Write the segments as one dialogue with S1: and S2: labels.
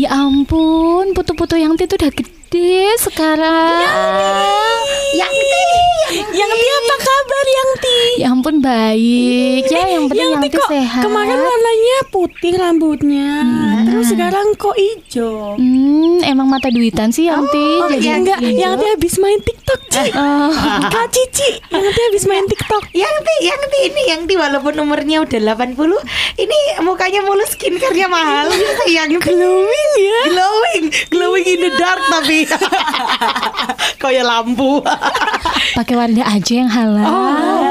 S1: Ya ampun, putu-putu yang itu udah gede sekarang.
S2: Yang
S3: Yang Ti apa kabar Yang Ti?
S1: Ya ampun baik. Ya yang penting
S3: Yang Ti
S1: sehat.
S3: kemarin warnanya putih rambutnya. Terus sekarang kok hijau?
S1: Hmm, emang mata duitan sih yang Ti.
S3: Oh
S1: Jadi
S3: iya enggak,
S1: hijau.
S3: yang Ti habis main TikTok, Ci.
S1: Oh.
S3: Kak Cici, yang Ti habis main TikTok.
S2: yang ti, yang ti ini yang ti walaupun umurnya udah 80 ini mukanya mulus skincare-nya mahal yang glowing ya glowing glowing in the dark tapi kayak lampu
S1: Pakai Wardah aja yang halal.
S2: Oh,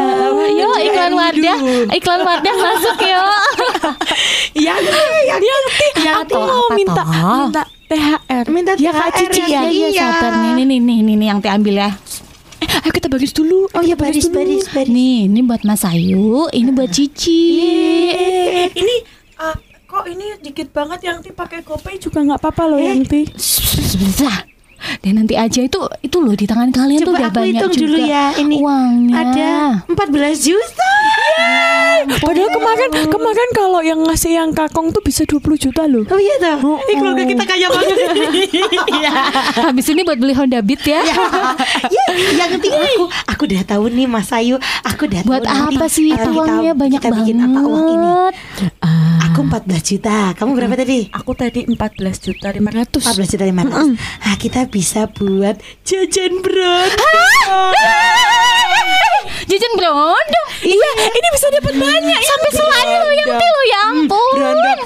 S1: yo iklan Wardah, iklan Wardah masuk yo.
S2: yang yang
S3: Yang
S1: Yang
S3: mau minta minta THR.
S2: Minta
S3: ya Kak
S2: THR
S3: Cici
S2: ya.
S3: ya.
S1: Iya,
S2: Iya.
S1: sabar nih, nih, nih, nih, yang Ti ambil ya.
S3: Eh, ayo kita baris dulu.
S2: oh ya baris baris baris
S1: Nih, ini buat Mas Ayu, ini buat Cici.
S3: Eh, ini ah, kok ini dikit banget yang Ti pakai GoPay juga nggak apa-apa loh yang Ti.
S1: Dan nanti aja itu itu loh di tangan kalian tuh
S2: Coba
S1: udah
S2: aku
S1: banyak juga
S2: dulu ya ini
S1: uangnya.
S2: ada 14 juta
S3: Padahal kemarin kemarin kalau yang ngasih yang kakong tuh bisa 20 juta loh.
S2: oh iya tuh Ih, keluarga kita kaya banget Iya.
S1: Habis ini buat beli Honda Beat ya.
S2: ya, yang penting aku aku udah tahu nih Mas Ayu, aku udah
S1: Buat
S2: tahu nanti
S1: apa sih
S2: kalau
S1: itu
S2: kita-
S1: uangnya banyak
S2: kita
S1: banget.
S2: bikin apa uang ini?
S3: Ah,
S2: Aku 14 juta. Kamu berapa tadi?
S3: aku tadi 14 juta 500.
S2: 14 juta 500. Nah, kita bisa buat jajan brand.
S1: Jajan berondong.
S3: Iya, ini bisa dapat banyak
S1: Sampai selain lo yang lo ya ampun.
S2: Berondong.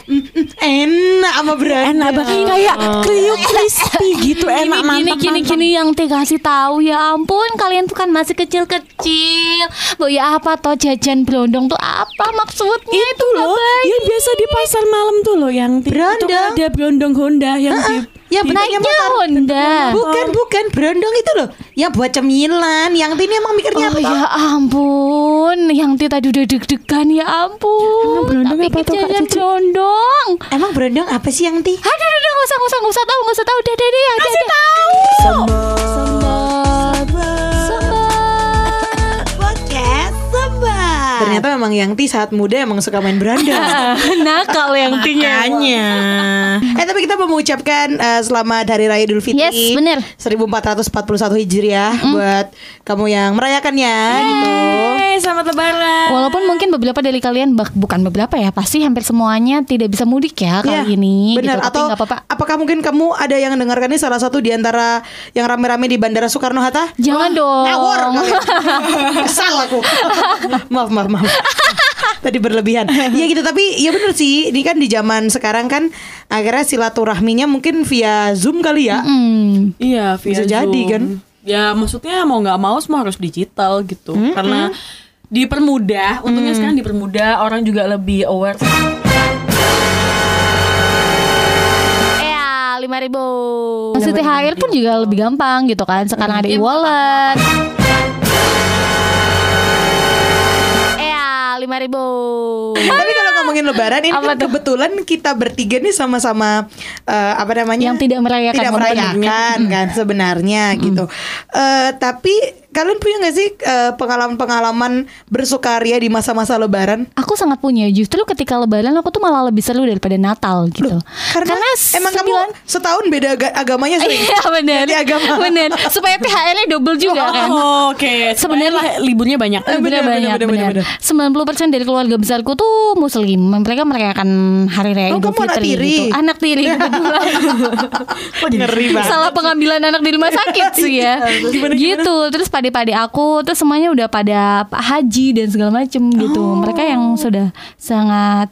S2: Enak sama brand.
S3: Enak banget kayak kriuk crispy gitu enak
S1: Gini,
S3: mantap.
S1: gini,
S3: mantap.
S1: gini yang Ti kasih tahu ya ampun kalian tuh kan masih kecil-kecil. Bu ya apa toh jajan berondong tuh apa maksudnya itu,
S3: itu loh yang biasa di pasar malam tuh loh yang kan ada berondong Honda yang
S2: Ya
S3: di-
S2: benarnya
S1: Naiknya
S2: motor.
S1: Honda.
S2: Bukan, bukan berondong itu loh. Yang buat cemilan. Yang ini emang mikirnya
S1: Oh
S2: apa?
S1: ya ampun, yang Ti tadi udah deg-degan ya ampun.
S3: Emang berondong
S1: Tapi
S3: apa tuh, Kak Cici?
S1: berondong.
S2: Emang berondong apa sih yang ti?
S1: Aduh, aduh, aduh, nggak usah, nggak usah, nggak usah tahu, nggak usah tahu. Udah, udah, udah, udah, udah. Sembah.
S2: Ternyata memang yang ti saat muda emang suka main berondong.
S1: Nakal yang Tinya.
S2: Makanya. Eh tapi kita mau mengucapkan eh, selamat Hari Raya Idul Fitri.
S1: Yes, bener.
S2: 1441 Hijriah buat kamu yang merayakannya gitu.
S3: Hey, selamat lebaran.
S1: Walaupun mungkin beberapa dari kalian bukan beberapa ya, pasti hampir semuanya tidak bisa mudik ya kali
S2: Iya,
S1: ini.
S2: Benar
S1: gitu.
S2: Atau
S1: apa-apa.
S2: apakah mungkin kamu ada yang mendengarkan ini salah satu di antara yang rame-rame di Bandara Soekarno Hatta?
S1: Jangan dong.
S2: Ngawur. Kesal aku. maaf, maaf, maaf. Tadi berlebihan. Iya gitu, tapi ya bener sih. Ini kan di zaman sekarang kan akhirnya silaturahminya mungkin via Zoom kali ya.
S1: Hmm.
S3: Iya, via
S2: Bisa jadi,
S3: Zoom.
S2: kan?
S3: Ya, maksudnya mau nggak mau semua harus digital gitu. Karena dipermudah, untungnya sekarang dipermudah, orang juga lebih aware.
S1: Ya, lima ribu. Masih THR pun juga lebih gampang gitu kan. Sekarang ada e-wallet. Lima ribu.
S2: Tapi kalau ngomongin lebaran ini
S1: Apa
S2: kan
S1: tuh?
S2: kebetulan kita bertiga nih sama-sama eh, apa namanya?
S1: Yang tidak merayakan
S2: tidak merayakan kan sebenarnya gitu. Eh, tapi kalian punya nggak sih eh, pengalaman-pengalaman bersukaria di masa-masa lebaran?
S1: Aku sangat punya. Justru ketika lebaran aku tuh malah lebih seru daripada Natal gitu.
S2: Karena, emang kamu
S1: sembilan-
S2: setahun beda aga- agamanya sering.
S1: Iya benar.
S2: Ganti agama.
S1: Benar. Supaya THR-nya double juga kan.
S3: Oh, Oke, sebenarnya liburnya banyak.
S1: Eh, bener,
S2: bener,
S1: banyak
S2: bener, bener,
S1: bener, 90% dari keluarga besarku tuh muslim Mereka merayakan hari raya
S2: Oh,
S1: Idul
S2: anak
S1: Fitri
S2: tiri?
S1: gitu. Anak tiri
S2: Ngeri banget.
S1: Salah pengambilan anak di rumah sakit sih ya Gitu Terus pade-pade aku Terus semuanya udah pada haji dan segala macem gitu
S2: Oh.
S1: Mereka yang sudah sangat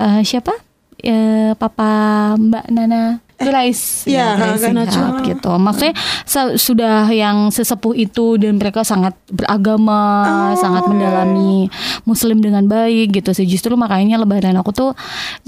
S1: eh, Siapa? Eh, Papa Mbak Nana Turais
S2: Iya,
S1: Turais
S2: kan,
S1: Sihat,
S2: Najwa.
S1: gitu. Maksudnya sudah yang sesepuh itu Dan mereka sangat beragama Sangat mendalami Muslim dengan baik gitu sih. Justru makanya lebaran aku tuh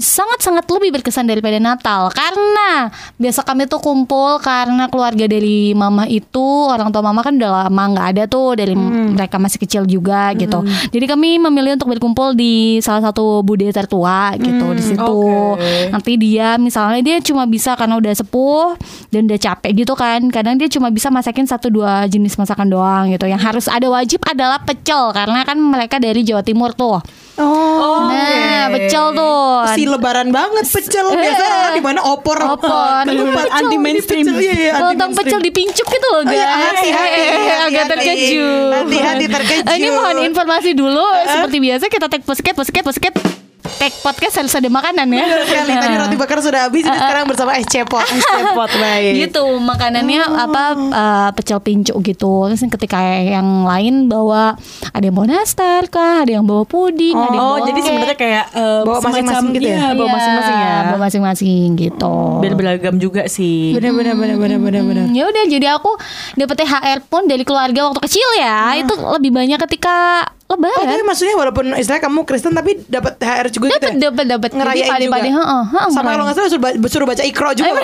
S1: Sangat-sangat lebih berkesan daripada Natal. Karena Biasa kami tuh kumpul Karena keluarga dari mama itu Orang tua mama kan udah lama nggak ada tuh Dari mereka masih kecil juga gitu. Jadi kami memilih untuk berkumpul Di salah satu budaya tertua gitu Di situ.
S3: Oke.
S1: Nanti dia misalnya Dia cuma bisa karena udah sepuh dan udah capek gitu kan. Kadang dia cuma bisa masakin satu dua jenis masakan doang gitu. Yang harus ada wajib adalah pecel karena kan mereka dari Jawa Timur tuh.
S2: Oh.
S1: Nah, pecel tuh.
S2: Si lebaran banget pecel biasa orang di mana opor.
S1: Opor.
S2: Keluar
S3: Anti
S2: pecel,
S3: mainstream.
S2: Iya, iya, anti
S1: Lontong pecel dipincuk gitu loh
S2: Oh,
S1: guys.
S2: iya, hati-hati,
S1: Eh,
S2: hati-hati.
S1: Agak terkejut.
S2: Hati-hati terkejut.
S1: Eh, Ini mohon informasi dulu. Seperti biasa kita tag posket, posket, posket. Tag podcast harus ada makanan ya.
S2: Bener sekali tadi roti bakar sudah habis ini sekarang bersama es cepot. Es cepot baik.
S1: gitu makanannya apa uh, pecel pincuk gitu terus ketika yang lain bawa ada yang bawa nastar kah ada yang bawa puding ada yang
S3: Oh,
S1: bawa
S3: jadi
S1: cake.
S3: sebenarnya kayak eh,
S2: Bawa masing-masing gitu ya?
S3: Iya, bawa
S1: Iya,
S3: masing-masing ya.
S1: bawa masing-masing gitu
S3: Biar beragam juga sih.
S2: Bener bener bener bener bener bener.
S1: ya udah jadi aku dapet THR pun dari keluarga waktu kecil ya itu lebih banyak ketika
S2: Oh,
S1: lebaran
S2: tapi maksudnya walaupun istilah kamu Kristen tapi dapat THR juga gitu.
S1: dapat
S2: ya?
S1: dapat dapat
S2: Ngerayain
S1: Jadi pade-pade,
S2: juga.
S1: heeh, heeh,
S2: Sama kalau nggak salah suruh, ba- suruh baca ikro juga.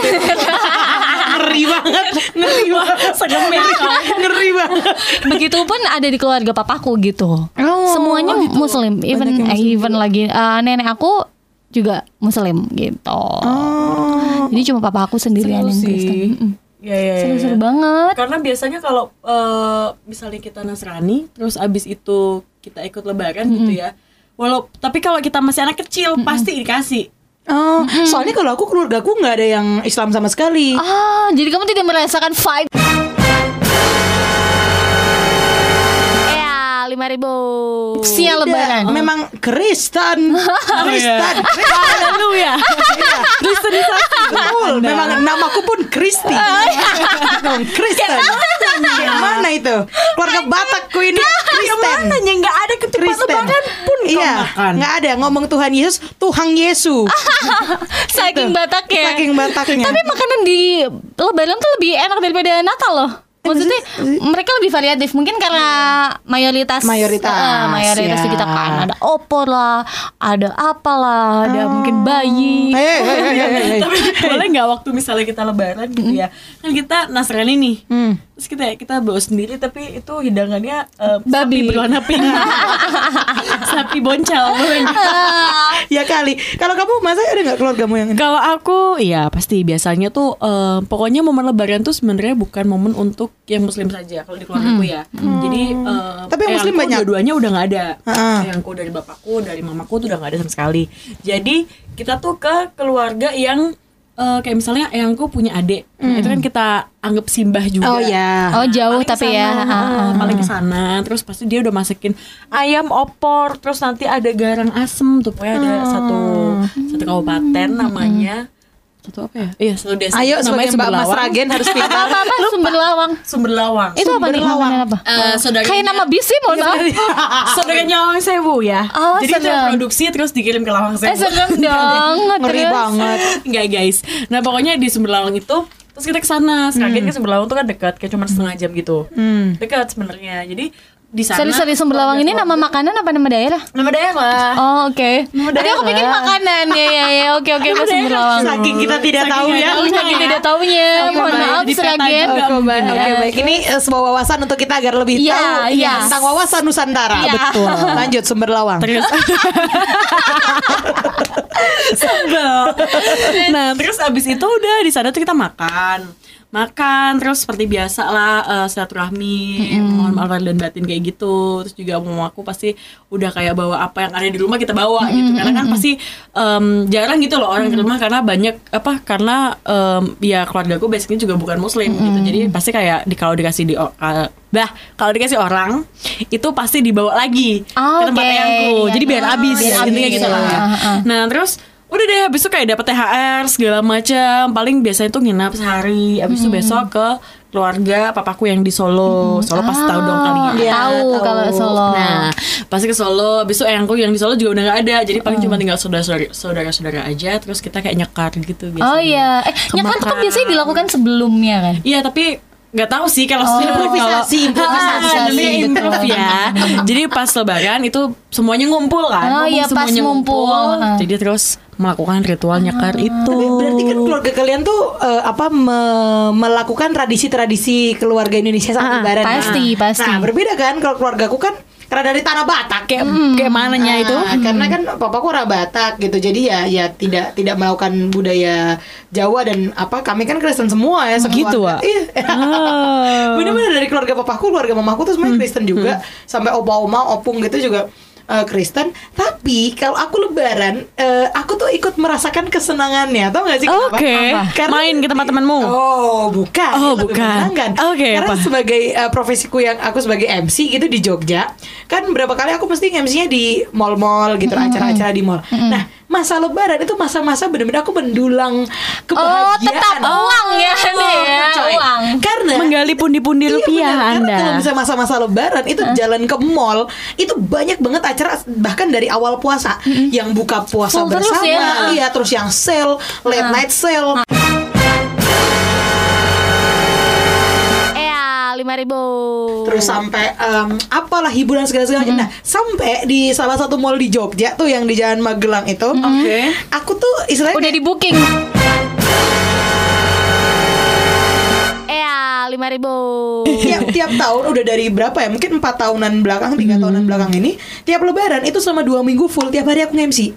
S2: ngeri banget, ngeri banget.
S3: Segemir.
S2: ngeri banget.
S1: Begitupun ada di keluarga papaku gitu.
S2: Oh,
S1: Semuanya
S2: oh gitu.
S1: muslim, even
S2: yang
S1: eh,
S2: muslim
S1: even lagi eh, nenek aku juga muslim gitu.
S2: Oh.
S1: Jadi cuma papa aku sendirian yang. Kristen. Mm-mm.
S3: Iya, iya, iya.
S1: Seru-seru banget.
S3: Karena biasanya kalau eh, misalnya kita Nasrani, terus abis itu kita ikut Lebaran gitu ya. Walau tapi kalau kita masih anak kecil pasti dikasih.
S2: Oh, soalnya kalau aku keluarga aku nggak ada yang Islam sama sekali.
S1: Ah, jadi kamu tidak merasakan vibe. Lima ribu. Siang
S2: Tidak,
S1: lebaran.
S2: Memang Kristen, Kristen,
S3: Haleluya. Kristenisasi.
S2: Betul, memang namaku pun Kristi. Memang Kristen. Kayak mana itu? Keluarga Batakku ini Kristen.
S3: Mananya nggak ada ketupat
S2: Kristen.
S3: lebaran pun
S2: Iya,
S3: makan.
S2: nggak ada ngomong Tuhan Yesus, Tuhan Yesus.
S1: Saking Batak ya.
S2: Saking Bataknya.
S1: Tapi makanan di Lebaran tuh lebih enak daripada Natal loh. Maksudnya mereka lebih variatif mungkin karena mayoritas
S2: Mayoritas,
S1: eh, mayoritas
S2: ya.
S1: di kita kan ada opor lah, ada apalah, ada mungkin bayi.
S2: Hei, hei, hei, hei, hei.
S3: Tapi boleh nggak waktu misalnya kita lebaran gitu ya kan kita Nasrani nih
S2: Hmm.
S3: Terus kita kita bawa sendiri tapi itu hidangannya eh,
S1: Babi.
S3: sapi berwarna pink sapi boncal
S2: ya kali. Kalau kamu masa ada nggak keluargamu yang ini?
S3: kalau aku ya pasti biasanya tuh eh, pokoknya momen lebaran tuh sebenarnya bukan momen untuk yang muslim saja kalau di keluargaku ya jadi eh,
S2: Tapi yang muslim banyak?
S3: dua-duanya udah nggak ada
S2: Heeh.
S3: eyangku dari bapakku dari mamaku tuh udah nggak ada sama sekali jadi kita tuh ke keluarga yang eh, kayak misalnya eyangku punya adik. Nah, itu kan kita anggap simbah juga.
S2: Oh ya.
S1: Oh jauh
S3: Paling
S1: tapi
S3: ke sana,
S1: ya.
S3: heeh, paling ke sana. Terus pasti dia udah masakin ayam opor terus nanti ada garang asem tuh. Pokoknya ada satu satu kabupaten namanya satu apa ya iya desa
S2: Ayo sebagai Mbak Mas. Ragen harus pintar.
S1: Apa apa sumber lawang.
S3: Sumber Lawang
S1: Itu apa nih
S2: Sumberlawang.
S1: namanya apa?
S3: Eh, saudaranya-
S1: Kayak nama bis sih mohon maaf.
S3: saudaranya Lawang Sewu ya
S1: Oh,
S3: jadi itu
S1: serem.
S3: produksi terus dikirim ke Lawang Sewu
S1: Eh serem dong.
S2: Ngeri
S1: Terus?
S2: banget.
S3: Enggak guys Nah pokoknya di Sumberlawang itu Terus kita ke sana Seragen ke Sumberlawang tuh kan dekat Kayak cuma setengah jam gitu
S2: Hmm.
S3: Dekat sebenarnya Jadi di sana
S1: Sorry sorry sumber lawang ini nama makanan apa nama daerah?
S3: Nama daerah
S1: Oh oke. Tadi aku pikir makanan ya ya ya oke oke aku sumber lawang.
S2: Saking kita tidak
S3: Saking
S2: tahu ya.
S3: tahunya
S1: Saking
S3: ya.
S1: tidak taunya. Mohon
S3: baik.
S1: maaf
S3: Di peta
S1: Seragen.
S3: juga.
S2: Oke baik. Ini eh, sebuah wawasan untuk kita agar lebih
S1: Iya,
S2: tahu
S1: iya.
S2: tentang wawasan Nusantara.
S1: Iya.
S2: Betul. Lanjut sumber lawang.
S3: Terus Sebel. Nah terus abis itu udah di sana tuh kita makan makan terus seperti biasa lah eh, silaturahmi mohon maaf dan batin kayak gitu terus juga mau aku pasti udah kayak bawa apa yang ada di rumah kita bawa gitu karena kan pasti em, jarang gitu loh orang ke rumah karena banyak apa karena em, ya keluarga aku basicnya juga bukan muslim gitu jadi pasti kayak di kalau dikasih di eh, bah kalau dikasih orang itu pasti dibawa lagi
S1: Oh,
S3: ke tempat
S1: oke.
S3: eyangku
S1: Iya,
S3: jadi biar
S1: iya.
S3: habis
S1: Biar
S3: intinya
S1: habis.
S3: gitu lah
S1: Ah, ah, ah.
S3: Nah terus udah deh habis itu kayak dapet THR segala macam paling biasanya tuh nginap sehari habis itu besok ke keluarga papaku yang di Solo Solo pasti tahu dong kali ya
S2: Iya,
S1: tahu
S2: tahu.
S1: kalau Solo.
S3: Nah, pasti ke Solo, habis itu eyangku yang di Solo juga udah gak ada. Jadi paling cuma tinggal saudara-saudara saudara-saudara aja, terus kita kayak nyekar gitu biasanya.
S1: Oh iya. Eh nyakar tuh kan
S3: Kemakan.
S1: biasanya dilakukan sebelumnya kan?
S3: Iya, tapi nggak tahu sih kalau
S1: Oh,
S2: improvisasi,
S3: kalau-
S2: improvisasi,
S3: Ah, improv ya. Jadi pas lebaran itu semuanya ngumpul kan.
S1: Oh, iya, pas
S3: semuanya
S1: ngumpul. Ah.
S3: Jadi terus melakukan ritual nyekar itu.
S2: Tapi berarti kan keluarga kalian tuh eh, apa me- melakukan tradisi-tradisi keluarga Indonesia saat
S3: Ah,
S2: lebaran.
S1: pasti,
S2: Nah,
S1: pasti.
S2: Nah, berbeda kan kalau keluarga aku kan karena dari tanah Batak
S3: Kayak kayak mananya itu?
S2: Ah, karena kan papaku orang Batak gitu jadi ya ya tidak tidak melakukan budaya Jawa dan apa kami kan Kristen semua ya sekeluarga.
S3: Wak?
S2: iya
S3: Ah.
S2: bener-bener dari keluarga papaku keluarga mamaku tuh semuanya Kristen juga sampai opa oma opung gitu juga eh, Kristen tapi kalau aku lebaran eh, aku tuh ikut merasakan kesenangannya tau gak sih kenapa?
S3: Oke.
S2: Karena-
S3: Main ke tempat temanmu.
S2: Oh, bukan.
S3: Oh, bukan. Oke,
S2: Karena
S3: apa?
S2: sebagai uh, profesiku yang aku sebagai MC gitu di Jogja, kan berapa kali aku mesti MC-nya di mall-mall gitu, acara-acara di mall. Nah, masa lebaran itu masa-masa bener-bener aku mendulang
S1: Oh,
S2: kebahagiaan.
S1: tetap uang ya nih ya,
S2: coy.
S1: uang.
S2: Karena
S3: Menggali pundi-pundi
S2: Iya,
S3: rupiah
S2: benar. Karena
S3: Anda.
S2: kalau bisa masa-masa lebaran itu jalan ke mall itu banyak banget acara bahkan dari awal puasa yang buka puasa
S1: Full terus
S2: bersama,
S1: ya.
S2: iya terus yang sale, late night sale.
S1: Ya, lima ribu.
S2: terus sampai em, apalah hiburan segala segala Nah sampai di salah satu mall di Jogja tuh yang di Jalan Magelang itu,
S3: Oke.
S2: aku tuh istilahnya
S1: udah di booking. Ya, lima ribu.
S2: tiap tiap tahun udah dari berapa ya? Mungkin empat tahunan belakang, tiga tahunan belakang ini, tiap Lebaran itu selama dua minggu full tiap hari aku nge-MC.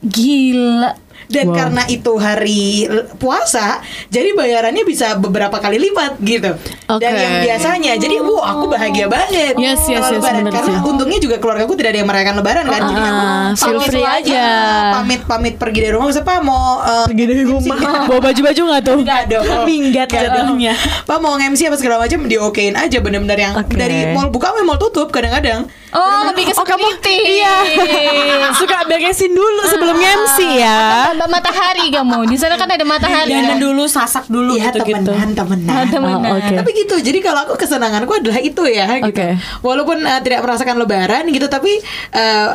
S1: Gila.
S2: Dan
S3: Wow.
S2: karena itu hari puasa, jadi bayarannya bisa beberapa kali lipat gitu. Dan
S3: Oke.
S2: yang biasanya, jadi wow aku bahagia banget.
S3: Yes, yes, yes,
S2: lebaran.
S3: bener
S2: Karena
S3: sih.
S2: untungnya juga keluargaku tidak ada yang merayakan lebaran kan. Jadi aku
S3: Ah, feel
S2: pamit
S3: free aja.
S2: Pamit pamit pergi dari rumah, Pak mau eh,
S3: Pergi dari rumah. Bawa baju-baju nggak tuh?
S2: Enggak dong
S3: Minggat jadwalnya.
S2: Pak mau nge-MC apa segala macam diokein aja bener-bener yang
S3: Oke.
S2: dari mall buka sampai mall tutup kadang-kadang
S1: Oh, lebih ke
S3: Oh, kamu-. Iya. Suka beresin dulu sebelum nge-MC ya.
S1: Mbak matahari kamu. Di sana kan ada matahari.
S3: Dandan dulu, sasak dulu
S2: Iya
S3: gitu-gitu.
S2: temenan temenan
S1: Temenan.
S3: Oh, oke.
S2: Tapi gitu, jadi kalau aku kesenanganku adalah itu ya gitu.
S3: Oke.
S2: Walaupun eh, tidak merasakan lebaran gitu tapi eh,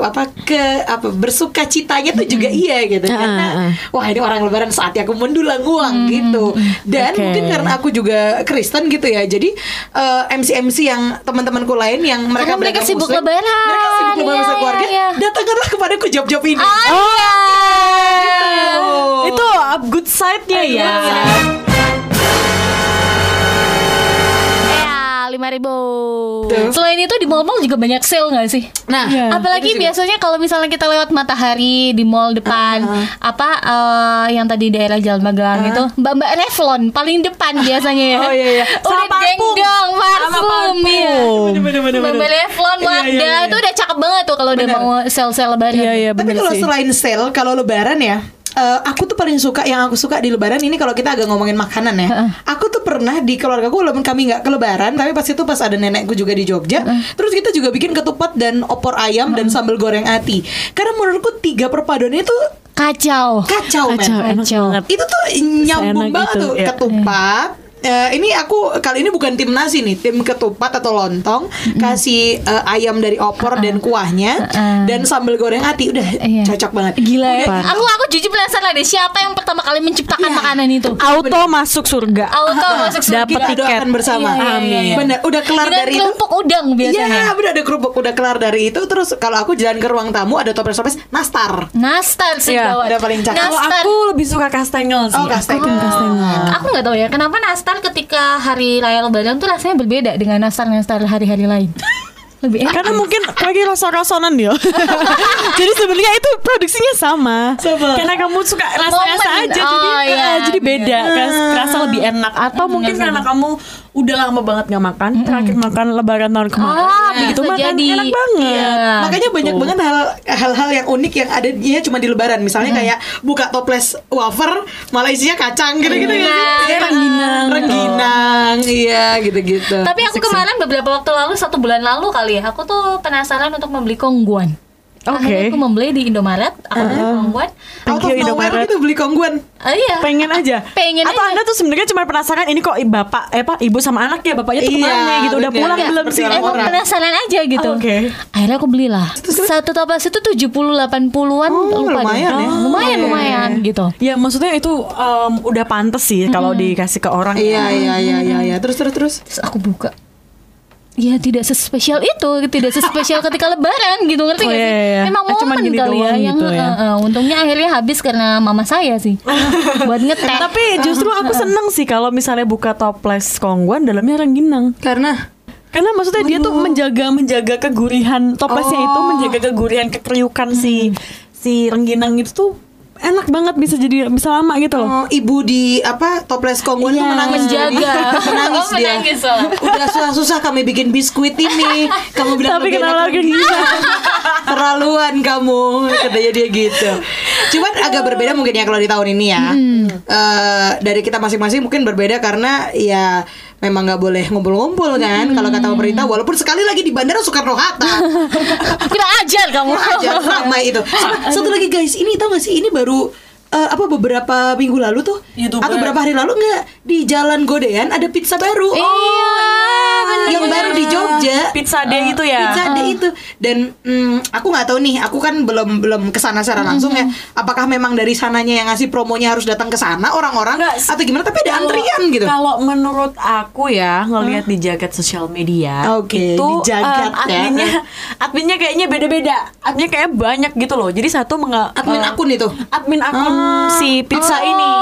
S2: apa ke apa bersuka citanya tuh juga iya gitu.
S3: Ah,
S2: Karena
S3: ah, ah.
S2: wah ini orang lebaran saatnya aku mendulang uang gitu. Dan mungkin karena aku juga Kristen gitu ya. Jadi eh, MC-MC yang teman-temanku lain yang mereka
S1: Karena mereka
S2: beragam
S1: sibuk
S2: Muslim,
S1: lebaran.
S2: Mereka sibuk lebaran
S1: Iya,
S2: keluarga.
S1: iya.
S2: Datangkanlah kepadaku job-job ini.
S1: Oh, iya.
S2: Oh.
S3: Itu uh, good side-nya ya.
S1: Lima ribu.
S2: Tuh.
S1: Selain itu di mall-mall juga banyak sale nggak sih?
S2: Nah,
S3: Iya.
S1: Apalagi biasanya kalau misalnya kita lewat matahari di mall depan, apa eh, yang tadi daerah Jalan Magelang itu, mbak-mbak Revlon paling depan biasanya ya.
S2: Oh, iya, iya.
S1: Udah
S3: Sama parfum.
S1: dengdong
S3: Sama
S1: parfum, ya. Mbak-mbak Revlon,
S2: Iya, iya,
S1: Wardah
S2: iya.
S1: itu udah cakep banget tuh kalau udah mau sale-sale lebaran.
S3: Iya, iya
S2: Tapi kalau selain sale, kalau lebaran ya, eh, aku tuh paling suka yang aku suka di lebaran ini kalau kita agak ngomongin makanan ya. Aku tuh pernah di keluargaku walaupun kami nggak ke lebaran, tapi pas itu pas ada nenekku juga di Jogja, terus kita juga bikin ketupat dan opor ayam dan sambal goreng ati. Karena menurutku tiga perpaduan itu
S1: Kacau.
S2: kacau, men.
S3: Kacau,
S1: Kacau.
S3: banget.
S2: Itu tuh nyambung
S3: Seenak
S2: banget
S3: itu,
S2: tuh
S3: ya.
S2: ketupat. Eh, ini aku kali ini bukan tim nasi nih, tim ketupat atau lontong, kasih eh, ayam dari opor dan kuahnya
S1: Uh-uh.
S2: dan sambal goreng ati udah
S1: Iya.
S2: cocok banget.
S1: Gila ya.
S3: Udah.
S1: Aku aku jujur penasaran deh siapa yang pertama kali menciptakan
S2: Iya.
S1: makanan itu.
S3: Auto masuk surga.
S1: Auto masuk surga.
S3: Dapat tiket.
S2: bersama.
S1: Iya, iya, iya,
S2: Amin.
S1: iya.
S2: Benar, udah kelar
S1: Dengan
S2: dari itu.
S1: kelompok udang biasanya.
S2: Iya, benar ada kerupuk udah kelar dari itu terus kalau aku jalan ke ruang tamu ada toples-toples nastar.
S1: Nastar sih
S3: Iya,
S1: gawat.
S2: udah paling cakep.
S3: Kalau
S1: Nastar.
S3: aku lebih suka kastengel sih.
S2: Oh, kastengel.
S3: Aku kastengel.
S1: Aku nggak tahu ya kenapa nastar ketika hari raya lebaran tuh rasanya berbeda dengan nastar nastar hari-hari lain. Lebih enak.
S3: Karena mungkin lagi rasa rasonan ya. jadi sebenarnya itu produksinya sama.
S2: Sama.
S3: Karena kamu suka rasa-rasa aja
S1: Oh,
S3: jadi
S1: iya,
S3: eh, jadi beda, ras- rasa lebih enak. Atau mungkin karena kamu udah lama banget nggak makan, terakhir makan lebaran tahun kemarin.
S1: Ah,
S3: begitu
S1: bisa
S3: makan
S1: jadi.
S3: enak banget.
S1: Iya.
S2: Makanya banyak
S3: Tuh.
S2: banget hal hal-hal yang unik yang ada dia cuma di lebaran. Misalnya kayak buka toples wafer malah isinya kacang gitu-gitu ya. Iya,
S3: rengginang.
S2: Rengginang, iya gitu-gitu.
S1: Tapi aku kemarin beberapa waktu lalu satu bulan lalu kali ya, aku tuh penasaran untuk membeli kongguan.
S3: Oke.
S1: Akhirnya aku membeli di Indomaret, aku beli kongguan.
S3: Thank you, Indomaret.
S2: gitu beli kongguan.
S1: Ah, iya.
S3: pengen aja
S1: Pengen
S3: atau
S1: aja.
S3: anda tuh sebenarnya cuma penasaran ini kok i- bapak eh apa ibu sama anak ya bapaknya tuh
S2: Iya,
S3: ke mana gitu udah pulang
S2: Iya,
S3: belum sih.
S1: Emang penasaran aja gitu.
S3: Oke.
S1: Akhirnya aku belilah. Satu toples itu 70 80-an
S2: Oh,
S1: lupa
S2: lumayan
S1: deh.
S2: ya.
S1: Lumayan
S2: Oh,
S1: lumayan gitu.
S3: ya maksudnya itu em, udah pantas sih kalau dikasih ke orang
S2: Iya, iya, iya, iya, iya. Terus terus terus.
S1: Terus aku buka. Ya tidak sespesial itu, tidak sespesial ketika lebaran gitu ngerti
S3: Oh,
S1: gak
S3: iya,
S1: sih?
S3: iya.
S1: Memang
S3: Eh, cuman
S1: momen
S3: gini
S1: kali ya yang
S3: gitu ya.
S1: eh, eh, untungnya akhirnya habis karena mama saya sih. Buat ngetek.
S3: tapi justru aku seneng sih kalau misalnya buka toples kongguan dalamnya rengginang
S2: Karena
S3: Karena maksudnya dia tuh menjaga menjaga kegurihan toplesnya itu menjaga kegurihan kekeriukan si si rengginang itu tuh enak banget bisa jadi bisa lama gitu loh.
S2: Oh, ibu di apa toples kongguan tuh
S3: Iya.
S2: menangis.
S1: Menjaga.
S2: menangis
S1: Oh,
S2: dia.
S1: menangis, oh.
S2: udah susah-susah kami bikin biskuit ini. Kamu bilang
S3: Tapi
S2: lebih
S3: kenapa
S2: enak
S3: lagi.
S2: Terlaluan kamu. Katanya dia gitu. Cuman agak berbeda mungkin ya kalau di tahun ini ya. Eh, dari kita masing-masing mungkin berbeda karena ya memang nggak boleh ngumpul-ngumpul kan kalau kata pemerintah walaupun sekali lagi di bandara Soekarno Hatta
S1: Kurang ajar kamu.
S2: aja ramai itu. Satu lagi guys, ini tau gak sih ini baru eh, apa beberapa minggu lalu tuh
S3: YouTuber.
S2: atau beberapa hari lalu nggak di Jalan Godean ada pizza baru.
S1: Iya, bener.
S2: yang baru di Jogja.
S3: Pizza Day itu ya.
S2: Pizza Day itu dan mm, aku nggak tahu nih, aku kan belum belum ke sana secara langsung ya. Apakah memang dari sananya yang ngasih promonya harus datang ke sana orang-orang atau gimana? Tapi ada
S3: Kalau-
S2: antrian gitu.
S3: Kalau menurut aku ya ngelihat di jagat sosial media
S2: Oke,
S3: itu
S2: di jagat
S3: em,
S2: ya.
S3: adminnya adminnya kayaknya beda-beda. Adminnya kayak banyak gitu loh. Jadi satu menga
S2: Admin
S3: eh,
S2: akun itu.
S3: admin akun si pizza ini.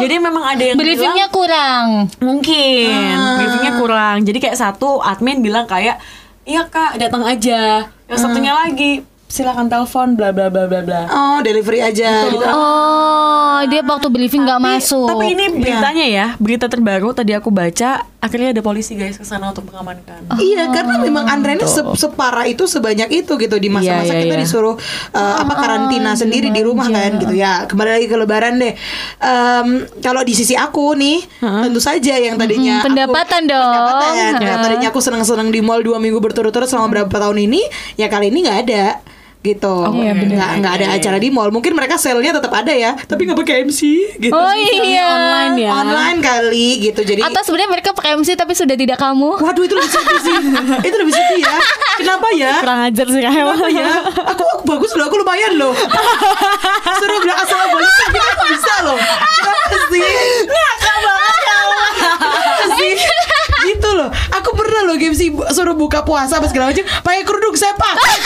S3: Jadi memang ada yang
S1: Briefingnya
S3: bilang
S1: kurang.
S3: mungkin briefingnya kurang. Jadi kayak satu admin bilang kayak iya kak datang aja. Yang satunya lagi silakan telepon bla bla bla bla bla.
S2: Oh, delivery aja gitu.
S1: Oh, dia waktu briefing nggak masuk.
S3: Tapi ini beritanya ya, berita terbaru tadi aku baca, akhirnya ada polisi guys ke sana untuk mengamankan.
S2: Iya, karena memang antreannya se- separah itu sebanyak itu gitu di masa-masa
S3: Iya, iya,
S2: kita
S3: iya.
S2: disuruh uh, apa karantina sendiri di rumah kan gitu ya. Kembali lagi ke Lebaran deh. Em, kalau di sisi aku nih, tentu saja yang tadinya aku-
S1: pendapatan dong.
S2: pendapatan. Yang
S1: Ya.
S2: tadinya aku senang-senang di mall dua minggu berturut-turut selama berapa tahun ini, ya kali ini nggak ada gitu.
S1: Iya, bener.
S2: nggak nggak ada acara di mall. Mungkin mereka sale-nya tetap ada ya tapi nggak pakai MC gitu.
S1: Oh iya.
S3: online ya.
S2: online kali gitu. Jadi
S1: Atau sebenarnya mereka pakai MC tapi sudah tidak kamu.
S2: Waduh itu lebih sedih sih. Itu lebih sedih ya. Kenapa ya?
S3: Kurang ajar sih kayak
S2: Kenapa ya? Aku, aku bagus loh Aku lumayan loh. Suruh bilang assalamualaikum Tapi aku bisa loh? Kenapa sih? Ngakak banget ya Allah Kenapa sih Gitu loh Pernah loh MC bu- Suruh buka puasa Apa segala macam? Pakai kerudung Saya pakai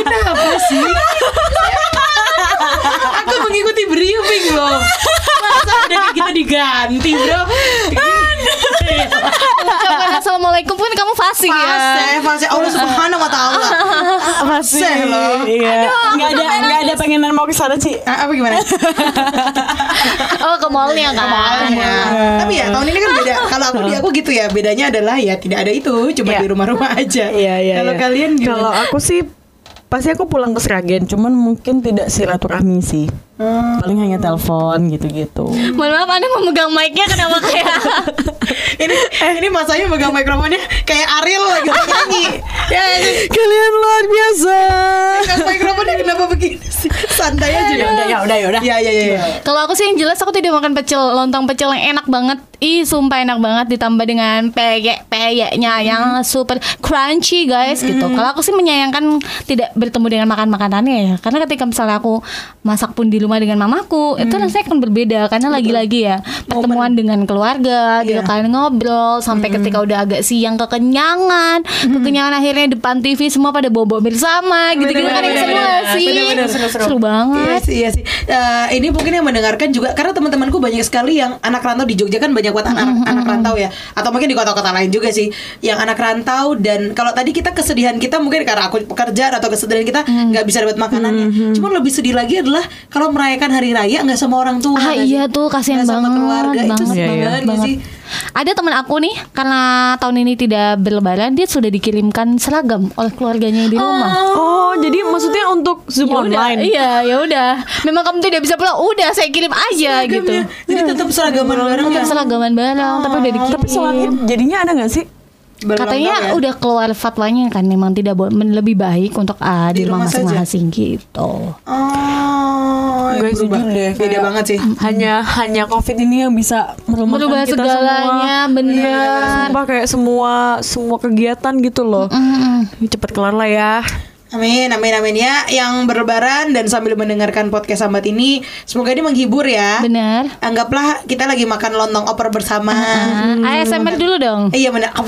S2: Kenapa sih? Aku mengikuti briefing loh Masa ada kayak kita diganti bro?
S1: Ucapan assalamualaikum pun kamu fasih ya.
S2: Fase, fase Allah subhanahu wa ta'ala
S3: Masih
S2: Seh loh.
S3: Iya. Nggak ada nggak ada pengenan mau ke sana sih.
S2: Ah, apa gimana?
S1: Oh ke mallnya kan.
S2: Awalnya. Tapi ya tahun ini kan beda. Kalau aku di aku gitu ya, bedanya adalah ya tidak ada itu, cuma
S3: Iya.
S2: di rumah-rumah aja.
S3: Iya iya.
S2: Kalau
S3: iya.
S2: kalian gimana?
S3: Kalau aku sih pasti aku pulang ke Sragen, cuman mungkin tidak silaturahmi sih.
S2: Hmm.
S3: Paling hanya telepon gitu-gitu.
S1: Mohon maaf Anda memegang mic-nya kenapa kayak
S2: ini ini masanya megang mikrofonnya kayak Ariel lagi nyanyi. Ya, ini
S3: Kalian luar biasa.
S2: megang mikrofonnya kenapa begini sih? Santai aja
S3: Ya udah ya udah ya udah.
S2: Ya ya ya. ya.
S1: Kalau aku sih yang jelas aku tidak makan pecel lontong pecel yang enak banget. Ih, sumpah enak banget ditambah dengan peyek peyeknya yang super crunchy guys gitu. Kalau aku sih menyayangkan tidak bertemu dengan makan makanannya ya. Karena ketika misalnya aku masak pun di rumah dengan mamaku, itu rasanya akan berbeda karena lagi-lagi ya pertemuan dengan keluarga gitu
S2: Iya.
S1: kan ngobrol sampai ketika udah agak siang kekenyangan, kekenyangan akhirnya depan TV semua pada bobo bersama gitu-gitu kan yang seru sih?
S2: bener-bener, seru-seru.
S1: Seru
S2: Iya
S1: banget.
S2: sih, iya sih. Eh, ini mungkin yang mendengarkan juga karena teman-temanku banyak sekali yang anak rantau di Jogja kan banyak buat anak anak rantau ya, atau mungkin di kota-kota lain juga sih, yang anak rantau dan kalau tadi kita kesedihan kita mungkin karena aku pekerjaan atau kesedihan kita nggak bisa dapat makanannya. Cuman lebih sedih lagi adalah kalau merayakan hari raya nggak sama orang tua.
S1: Ah iya tuh kasihan
S2: Nggak sama
S1: banget
S2: keluarga itu
S1: banget,
S2: sedih
S3: Iya, iya.
S2: banget nggak sih.
S1: Ada teman aku nih karena tahun ini tidak berlebaran dia sudah dikirimkan seragam oleh keluarganya di rumah.
S3: Oh, jadi maksudnya untuk Zoom
S1: Ya udah,
S3: online.
S1: Iya, ya udah. Memang kamu tidak bisa pulang. Udah, saya kirim aja gitu.
S2: Seragamnya. Jadi tetap seragaman bareng ya.
S1: Tetap seragaman bareng, tapi udah dikirim.
S3: Tapi soalnya jadinya ada nggak sih?
S1: Katanya
S2: ya.
S1: udah keluar fatwanya kan memang tidak lebih baik untuk ah, di,
S2: Di
S1: rumah masing-masing gitu.
S2: Oh,
S3: Gue
S2: berubah.
S3: setuju deh.
S2: Beda
S3: kayak
S2: banget sih.
S3: Hanya hanya COVID ini yang bisa
S1: Merubah
S3: kita
S1: segalanya,
S3: semua.
S1: bener.
S3: Iya, sumpah kayak semua semua kegiatan gitu loh.
S1: Mm-mm.
S3: Cepet kelar lah ya.
S2: Amin, amin, amin ya. Yang berlebaran dan sambil mendengarkan podcast sambat ini, semoga ini menghibur ya.
S1: Benar.
S2: Anggaplah kita lagi makan lontong opor bersama.
S1: Ah, ASMR dulu dong.
S2: Iya benar.